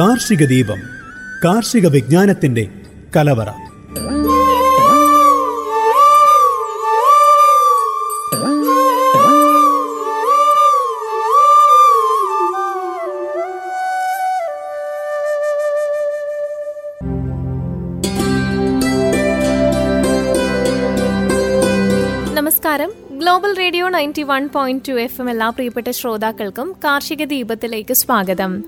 കാർഷിക ദീപം കാർഷിക വിജ്ഞാനത്തിന്റെ കലവറ. നമസ്കാരം. Global Radio ninety one point two F M എല്ലാ പ്രിയപ്പെട്ട ശ്രോതാക്കൾക്കും കാർഷിക ദീപത്തിലേക്ക് സ്വാഗതം.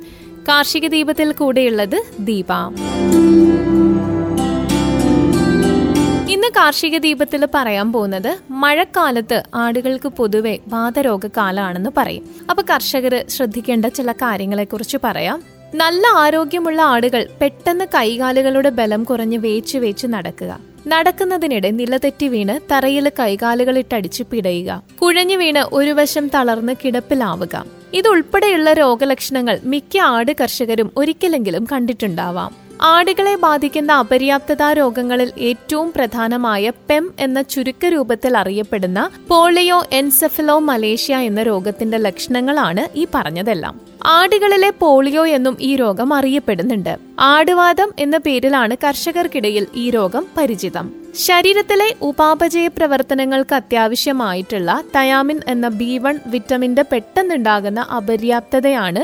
കാർഷിക ദീപത്തിൽ കൂടെയുള്ളത് ദീപ. ഇന്ന് കാർഷിക ദീപത്തിൽ പറയാൻ പോകുന്നത് മഴക്കാലത്ത് ആടുകൾക്ക് പൊതുവെ വാതരോഗകാലമാണെന്ന് പറയും. അപ്പൊ കർഷകർ ശ്രദ്ധിക്കേണ്ട ചില കാര്യങ്ങളെ കുറിച്ച് പറയാം. നല്ല ആരോഗ്യമുള്ള ആടുകൾ പെട്ടെന്ന് കൈകാലുകളുടെ ബലം കുറഞ്ഞ് വേച്ച് വേച്ച് നടക്കുക. നടക്കുന്നതിനിടെ നിലതെറ്റി വീണ് തറയിൽ കൈകാലുകളിട്ടടിച്ച് പിടയുക. കുഴഞ്ഞു വീണ് ഒരു വശം തളർന്ന് കിടപ്പിലാവുക. ഇതുൾപ്പെടെയുള്ള രോഗലക്ഷണങ്ങൾ മിക്ക ആട് കർഷകരും ഒരിക്കലെങ്കിലും കണ്ടിട്ടുണ്ടാവാം. ആടുകളെ ബാധിക്കുന്ന അപര്യാപ്തതാ രോഗങ്ങളിൽ ഏറ്റവും പ്രധാനമായ പെം എന്ന ചുരുക്ക രൂപത്തിൽ അറിയപ്പെടുന്ന പോളിയോ എൻസെഫലോ മലേഷ്യ എന്ന രോഗത്തിന്റെ ലക്ഷണങ്ങളാണ് ഈ പറഞ്ഞതെല്ലാം. ആടുകളിലെ പോളിയോ എന്നും ഈ രോഗം അറിയപ്പെടുന്നുണ്ട്. ആടുവാദം എന്ന പേരിലാണ് കർഷകർക്കിടയിൽ ഈ രോഗം പരിചിതം. ശരീരത്തിലെ ഉപാപചയ പ്രവർത്തനങ്ങൾക്ക് അത്യാവശ്യമായിട്ടുള്ള തയാമിൻ എന്ന ബി വൺ വിറ്റമിന്റെ പെട്ടെന്നുണ്ടാകുന്ന അപര്യാപ്തതയാണ്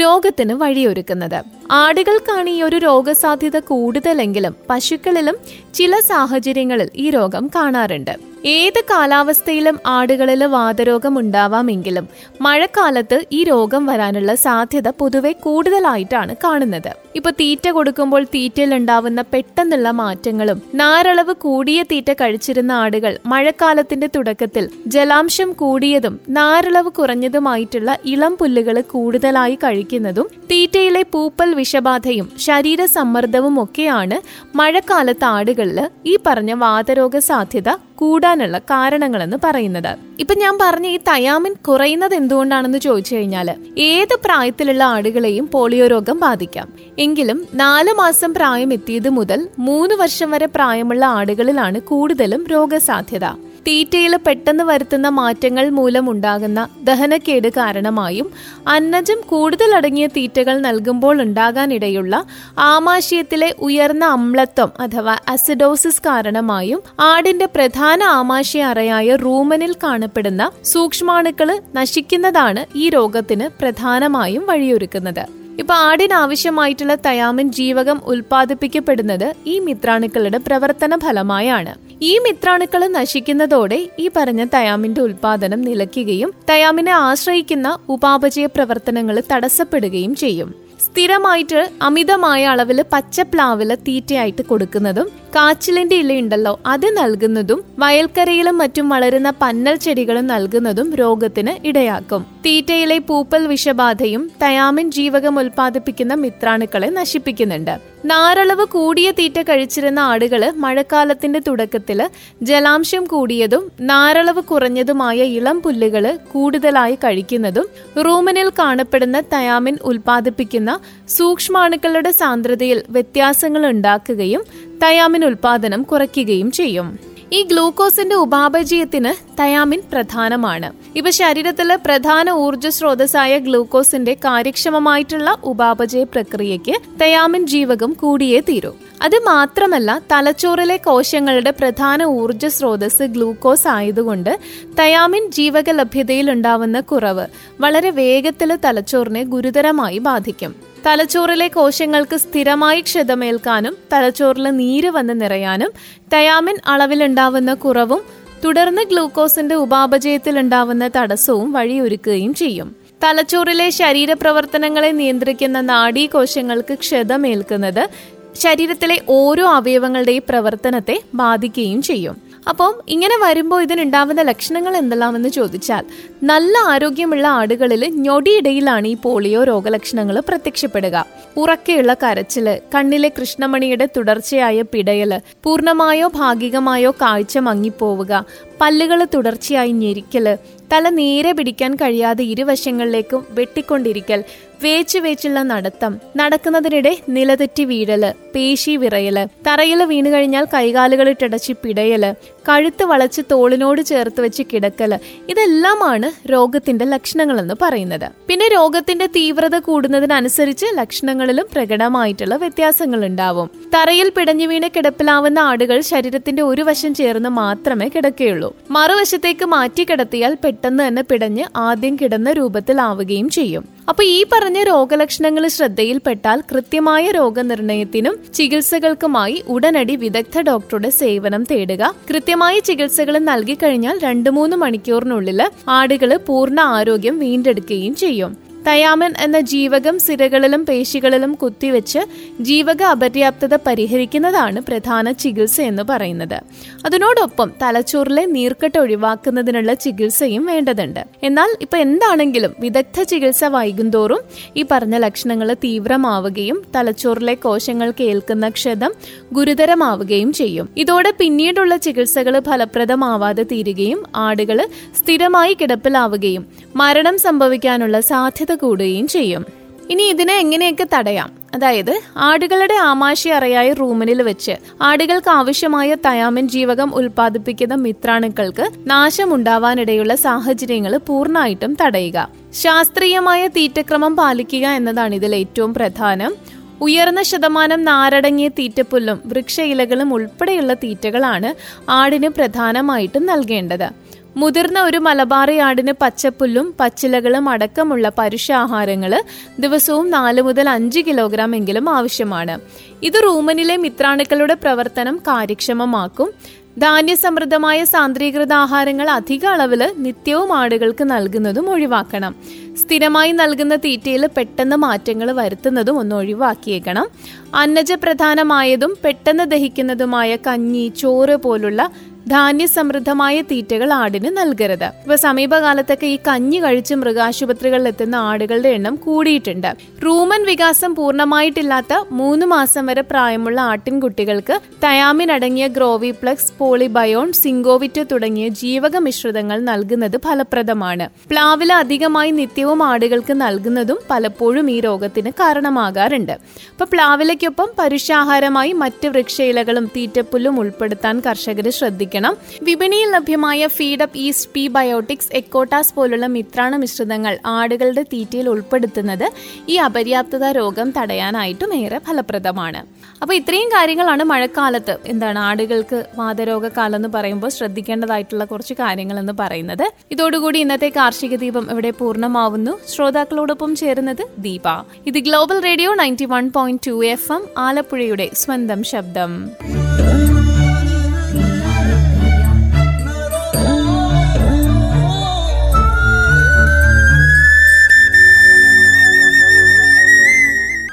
രോഗത്തിന് വഴിയൊരുക്കുന്നത്. ആടുകൾക്കാണ് ഈ ഒരു രോഗസാധ്യത കൂടുതലെങ്കിലും പശുക്കളിലും ചില സാഹചര്യങ്ങളിൽ ഈ രോഗം കാണാറുണ്ട്. ഏത് കാലാവസ്ഥയിലും ആടുകളിൽ വാതരോഗം ഉണ്ടാവാമെങ്കിലും മഴക്കാലത്ത് ഈ രോഗം വരാനുള്ള സാധ്യത പൊതുവെ കൂടുതലായിട്ടാണ് കാണുന്നത്. ഇപ്പൊ തീറ്റ കൊടുക്കുമ്പോൾ തീറ്റയിൽ ഉണ്ടാവുന്ന പെട്ടെന്നുള്ള മാറ്റങ്ങളും നാരളവ് കൂടിയ തീറ്റ കഴിച്ചിരുന്ന ആടുകൾ മഴക്കാലത്തിന്റെ തുടക്കത്തിൽ ജലാംശം കൂടിയതും നാരളവ് കുറഞ്ഞതുമായിട്ടുള്ള ഇളം പുല്ലുകൾ കൂടുതലായി കഴിക്കുന്നതും തീറ്റയിലെ പൂപ്പൽ വിഷബാധയും ശരീര സമ്മർദ്ദവും ഒക്കെയാണ് മഴക്കാലത്ത് ആടുകളിൽ ഈ പറഞ്ഞ വാതരോഗ സാധ്യത കൂടാനുള്ള കാരണങ്ങളെന്ന് പറയുന്നത്. ഇപ്പൊ ഞാൻ പറഞ്ഞ ഈ തയാമിൻ കുറയുന്നത് എന്തുകൊണ്ടാണെന്ന് ചോദിച്ചു കഴിഞ്ഞാൽ ഏത് പ്രായത്തിലുള്ള ആടുകളെയും പോളിയോ രോഗം ബാധിക്കാം. എങ്കിലും നാല് മാസം പ്രായം എത്തിയത് മുതൽ മൂന്ന് വർഷം വരെ പ്രായമുള്ള ആടുകളിലാണ് കൂടുതലും രോഗസാധ്യത. തീറ്റയിൽ പെട്ടെന്ന് വരുത്തുന്ന മാറ്റങ്ങൾ മൂലം ഉണ്ടാകുന്ന ദഹനക്കേട് കാരണമായും അന്നജം കൂടുതൽ അടങ്ങിയ തീറ്റകൾ നൽകുമ്പോൾ ഉണ്ടാകാനിടയുള്ള ആമാശയത്തിലെ ഉയർന്ന അമ്ലത്വം അഥവാ അസിഡോസിസ് കാരണമായും ആടിന്റെ പ്രധാന ആമാശയ അറയായ റൂമനിൽ കാണപ്പെടുന്ന സൂക്ഷ്മാണുക്കൾ നശിക്കുന്നതാണ് ഈ രോഗത്തിന് പ്രധാനമായും വഴിയൊരുക്കുന്നത്. ഇപ്പൊ ആടിനാവശ്യമായിട്ടുള്ള തയാമിൻ ജീവകം ഉൽപ്പാദിപ്പിക്കപ്പെടുന്നത് ഈ മിത്രാണുക്കളുടെ പ്രവർത്തന ഫലമായാണ് ഈ മിത്രാണുക്കൾ നശിക്കുന്നതോടെ ഈ പറഞ്ഞ തയാമിന്റെ ഉൽപാദനം നിലയ്ക്കുകയും തയാമിനെ ആശ്രയിക്കുന്ന ഉപാപചയ പ്രവർത്തനങ്ങൾ തടസ്സപ്പെടുകയും ചെയ്യും. സ്ഥിരമായിട്ട് അമിതമായ അളവിൽ പച്ചപ്ലാവിൽ തീറ്റയായിട്ട് കൊടുക്കുന്നതും കാച്ചിലിന്റെ ഇലയുണ്ടല്ലോ അത് നൽകുന്നതും വയൽക്കരയിലും മറ്റും വളരുന്ന പന്നൽ ചെടികളും നൽകുന്നതും രോഗത്തിന് ഇടയാക്കും. തീറ്റയിലെ പൂപ്പൽ വിഷബാധയും തയാമിൻ ജീവകം ഉൽപ്പാദിപ്പിക്കുന്ന മിത്രാണുക്കളെ നശിപ്പിക്കുന്നുണ്ട്. നാരളവ് കൂടിയ തീറ്റ കഴിച്ചിരുന്ന ആടുകൾ മഴക്കാലത്തിന്റെ തുടക്കത്തിൽ ജലാംശം കൂടിയതും നാരളവ് കുറഞ്ഞതുമായ ഇളം പുല്ലുകൾ കൂടുതലായി കഴിക്കുന്നതും റൂമിനിൽ കാണപ്പെടുന്ന തയാമിൻ ഉൽപ്പാദിപ്പിക്കുന്ന സൂക്ഷ്മാണുക്കളുടെ സാന്ദ്രതയിൽ വ്യത്യാസങ്ങൾ ഉണ്ടാക്കുകയും തയാമിൻ ഉൽപാദനം കുറയ്ക്കുകയും ചെയ്യും. ഈ ഗ്ലൂക്കോസിന്റെ ഉപാപചയത്തിന് തയാമിൻ പ്രധാനമാണ്. ഇവ ശരീരത്തിലെ പ്രധാന ഊർജ സ്രോതസ്സായ ഗ്ലൂക്കോസിന്റെ കാര്യക്ഷമമായിട്ടുള്ള ഉപാപചയ പ്രക്രിയയ്ക്ക് തയാമിൻ ജീവകം കൂടിയേ തീരൂ. അത് മാത്രമല്ല തലച്ചോറിലെ കോശങ്ങളുടെ പ്രധാന ഊർജ സ്രോതസ് ഗ്ലൂക്കോസ് ആയതുകൊണ്ട് തയാമിൻ ജീവക ലഭ്യതയിൽ ഉണ്ടാവുന്ന കുറവ് വളരെ വേഗത്തിൽ തലച്ചോറിനെ ഗുരുതരമായി ബാധിക്കും. തലച്ചോറിലെ കോശങ്ങൾക്ക് സ്ഥിരമായി ക്ഷതമേൽക്കാനും തലച്ചോറിൽ നീര് വന്ന് നിറയാനും തയാമിൻ അളവിലുണ്ടാവുന്ന കുറവും തുടർന്ന് ഗ്ലൂക്കോസിന്റെ ഉപാപചയത്തിൽ ഉണ്ടാവുന്ന തടസ്സവും വഴിയൊരുക്കുകയും ചെയ്യും. തലച്ചോറിലെ ശരീരപ്രവർത്തനങ്ങളെ നിയന്ത്രിക്കുന്ന നാഡീകോശങ്ങൾക്ക് ക്ഷതമേൽക്കുന്നത് ശരീരത്തിലെ ഓരോ അവയവങ്ങളുടെയും പ്രവർത്തനത്തെ ബാധിക്കുകയും ചെയ്യും. അപ്പം ഇങ്ങനെ വരുമ്പോൾ ഇതിനുണ്ടാവുന്ന ലക്ഷണങ്ങൾ എന്തെല്ലാമെന്ന് ചോദിച്ചാൽ നല്ല ആരോഗ്യമുള്ള ആടുകളിൽ ഞൊടിയിടയിലാണ് ഈ പോളിയോ രോഗലക്ഷണങ്ങൾ പ്രത്യക്ഷപ്പെടുക. ഉറക്കെയുള്ള കരച്ചിൽ കണ്ണിലെ കൃഷ്ണമണിയുടെ തുടർച്ചയായ പിടയൽ പൂർണമായോ ഭാഗികമായോ കാഴ്ച മങ്ങിപ്പോവുക പല്ലുകൾ തുടർച്ചയായി ഞെരിക്കൽ തല നേരെ പിടിക്കാൻ കഴിയാതെ ഇരുവശങ്ങളിലേക്കും വെട്ടിക്കൊണ്ടിരിക്കൽ വേച്ചു വേച്ചുള്ള നടത്തം നടക്കുന്നതിനിടെ നിലതെറ്റി വീഴൽ പേശി വിറയൽ തറയിൽ വീണു കഴിഞ്ഞാൽ കൈകാലുകളിട്ടടച്ച് പിടയൽ കഴുത്ത് വളച്ച് തോളിനോട് ചേർത്ത് വെച്ച് കിടക്കൽ ഇതെല്ലാമാണ് രോഗത്തിന്റെ ലക്ഷണങ്ങളെന്ന് പറയുന്നത്. പിന്നെ രോഗത്തിന്റെ തീവ്രത കൂടുന്നതിനനുസരിച്ച് ലക്ഷണങ്ങളിലും പ്രകടമായിട്ടുള്ള വ്യത്യാസങ്ങൾ ഉണ്ടാവും. തറയിൽ പിടഞ്ഞു വീണ് കിടപ്പിലാവുന്ന ആടുകൾ ശരീരത്തിന്റെ ഒരു വശം ചേർന്ന് മാത്രമേ കിടക്കുകയുള്ളൂ. മറുവശത്തേക്ക് മാറ്റി കിടത്തിയാൽ പെട്ടെന്ന് തന്നെ പിടഞ്ഞ് ആദ്യം കിടന്ന രൂപത്തിലാവുകയും ചെയ്യും. അപ്പൊ ഈ പറഞ്ഞ രോഗലക്ഷണങ്ങൾ ശ്രദ്ധയിൽപ്പെട്ടാൽ കൃത്യമായ രോഗനിർണയത്തിനും ചികിത്സകൾക്കുമായി ഉടനടി വിദഗ്ധ ഡോക്ടറുടെ സേവനം തേടുക. കൃത്യമായ ചികിത്സകൾ നൽകിക്കഴിഞ്ഞാൽ രണ്ടു മൂന്ന് മണിക്കൂറിനുള്ളിൽ ആടുകൾ പൂർണ ആരോഗ്യം വീണ്ടെടുക്കുകയും ചെയ്യും. തയാമൻ എന്ന ജീവകം സിരകളിലും പേശികളിലും കുത്തിവെച്ച് ജീവക അപര്യാപ്തത പരിഹരിക്കുന്നതാണ് പ്രധാന ചികിത്സ എന്ന് പറയുന്നത്. അതിനോടൊപ്പം തലച്ചോറിലെ നീർക്കെട്ട് ഒഴിവാക്കുന്നതിനുള്ള ചികിത്സയും വേണ്ടതുണ്ട്. എന്നാൽ ഇപ്പൊ എന്താണെങ്കിലും വിദഗ്ധ ചികിത്സ വൈകുന്തോറും ഈ പറഞ്ഞ ലക്ഷണങ്ങൾ തീവ്രമാവുകയും തലച്ചോറിലെ കോശങ്ങൾ കേൾക്കുന്ന ക്ഷതം ഗുരുതരമാവുകയും ചെയ്യും. ഇതോടെ പിന്നീടുള്ള ചികിത്സകൾ ഫലപ്രദമാവാതെ തീരുകയും ആടുകൾ സ്ഥിരമായി കിടപ്പിലാവുകയും മരണം സംഭവിക്കാനുള്ള സാധ്യത കൂടുകയും ചെയ്യും. ഇനി ഇതിനെ എങ്ങനെയൊക്കെ തടയാം? അതായത് ആടുകളുടെ ആമാശയ റൂമിനിൽ വെച്ച് ആടുകൾക്ക് ആവശ്യമായ തയാമിൻ ജീവകം ഉൽപ്പാദിപ്പിക്കുന്ന മിത്രാണുക്കൾക്ക് നാശമുണ്ടാവാനിടയുള്ള സാഹചര്യങ്ങൾ പൂർണമായിട്ടും തടയുക. ശാസ്ത്രീയമായ തീറ്റക്രമം പാലിക്കുക എന്നതാണ് ഇതിൽ ഏറ്റവും പ്രധാനം. ഉയർന്ന ശതമാനം നാരടങ്ങിയ തീറ്റപ്പുല്ലും വൃക്ഷ ഇലകളും ഉൾപ്പെടെയുള്ള തീറ്റകളാണ് ആടിന് പ്രധാനമായിട്ടും നൽകേണ്ടത്. മുതിർന്ന ഒരു മലബാറി ആടിന് പച്ചപ്പുല്ലും പച്ചിലകളും അടക്കമുള്ള പരുഷാഹാരങ്ങൾ ദിവസവും നാല് മുതൽ അഞ്ച് കിലോഗ്രാം എങ്കിലും ആവശ്യമാണ്. ഇത് റൂമനിലെ മിത്രാണുക്കളുടെ പ്രവർത്തനം കാര്യക്ഷമമാക്കും. ധാന്യസമൃദ്ധമായ സാന്ദ്രീകൃത ആഹാരങ്ങൾ അധിക അളവിൽ നിത്യവും ആടുകൾക്ക് നൽകുന്നതും ഒഴിവാക്കണം. സ്ഥിരമായി നൽകുന്ന തീറ്റയിൽ പെട്ടെന്ന് മാറ്റങ്ങൾ വരുത്തുന്നതും ഒന്ന് ഒഴിവാക്കിയേക്കണം. അന്നജ പ്രധാനമായതും പെട്ടെന്ന് ദഹിക്കുന്നതുമായ കഞ്ഞി ചോറ് പോലുള്ള ധാന്യസമൃദ്ധമായ തീറ്റകൾ ആടിന് നൽകരുത്. ഇപ്പൊ സമീപകാലത്തൊക്കെ ഈ കഞ്ഞി കഴിച്ച് മൃഗാശുപത്രികളിൽ എത്തുന്ന ആടുകളുടെ എണ്ണം കൂടിയിട്ടുണ്ട്. റൂമൻ വികാസം പൂർണമായിട്ടില്ലാത്ത മൂന്ന് മാസം വരെ പ്രായമുള്ള ആട്ടിൻകുട്ടികൾക്ക് തയാമിൻ അടങ്ങിയ ഗ്രോവിപ്ലക്സ് പോളിബയോൺ സിങ്കോവിറ്റ് തുടങ്ങിയ ജീവക മിശ്രിതങ്ങൾ നൽകുന്നത് ഫലപ്രദമാണ്. പ്ലാവില അധികമായി നിത്യവും ആടുകൾക്ക് നൽകുന്നതും പലപ്പോഴും ഈ രോഗത്തിന് കാരണമാകാറുണ്ട്. അപ്പൊ പ്ലാവിലയ്ക്കൊപ്പം പരുഷാഹാരമായി മറ്റ് വൃക്ഷയിലകളും തീറ്റപ്പുല്ലും ഉൾപ്പെടുത്താൻ കർഷകർ ശ്രദ്ധിക്കണം. വിപണിയിൽ ലഭ്യമായ ഫീഡപ്പ് ഈസ്റ്റ് പി ബയോട്ടിക്സ് എക്കോട്ടാസ് പോലുള്ള മിത്രാണ മിശ്രിതങ്ങൾ ആടുകളുടെ തീറ്റയിൽ ഉൾപ്പെടുത്തുന്നത് ഈ അപര്യാപ്തത രോഗം തടയാനായിട്ടും ഏറെ ഫലപ്രദമാണ്. അപ്പോൾ ഇത്രയും കാര്യങ്ങളാണ് മഴക്കാലത്ത് എന്താണ് ആടുകൾക്ക് വാതരോഗകാലം എന്ന് പറയുമ്പോൾ ശ്രദ്ധിക്കേണ്ടതായിട്ടുള്ള കുറച്ച് കാര്യങ്ങൾ എന്ന് പറയുന്നത്. ഇതോടുകൂടി ഇന്നത്തെ കാർഷിക ദീപം ഇവിടെ പൂർണമാവുന്നു. ശ്രോതാക്കളോടൊപ്പം ചേരുന്നത് ദീപ. ഇത് Global Radio ninety one point two F M ആലപ്പുഴയുടെ സ്വന്തം ശബ്ദം.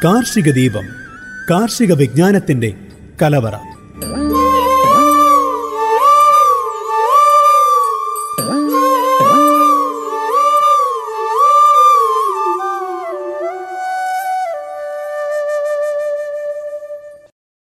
കാർഷിക ദീപം കാർഷിക വിജ്ഞാനത്തിന്റെ കലവറ.